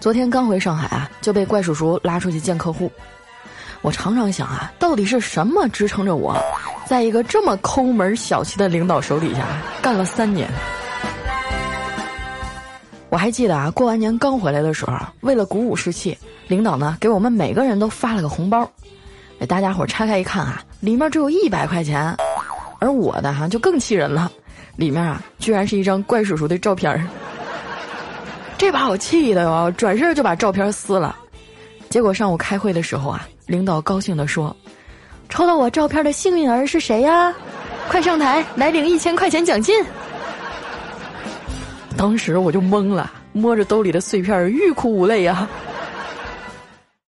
昨天刚回上海啊，就被怪叔叔拉出去见客户。我常常想啊，到底是什么支撑着我，在一个这么抠门小气的领导手底下干了三年？我还记得啊，过完年刚回来的时候，为了鼓舞士气，领导呢给我们每个人都发了个红包。给大家伙拆开一看啊，里面只有一百块钱，而我的哈就更气人了，里面啊居然是一张怪叔叔的照片儿。这把我气的哟，转身就把照片撕了。结果上午开会的时候啊，领导高兴地说：“抽到我照片的幸运儿是谁呀？快上台来领一千块钱奖金。”当时我就懵了，摸着兜里的碎片，欲哭无泪呀。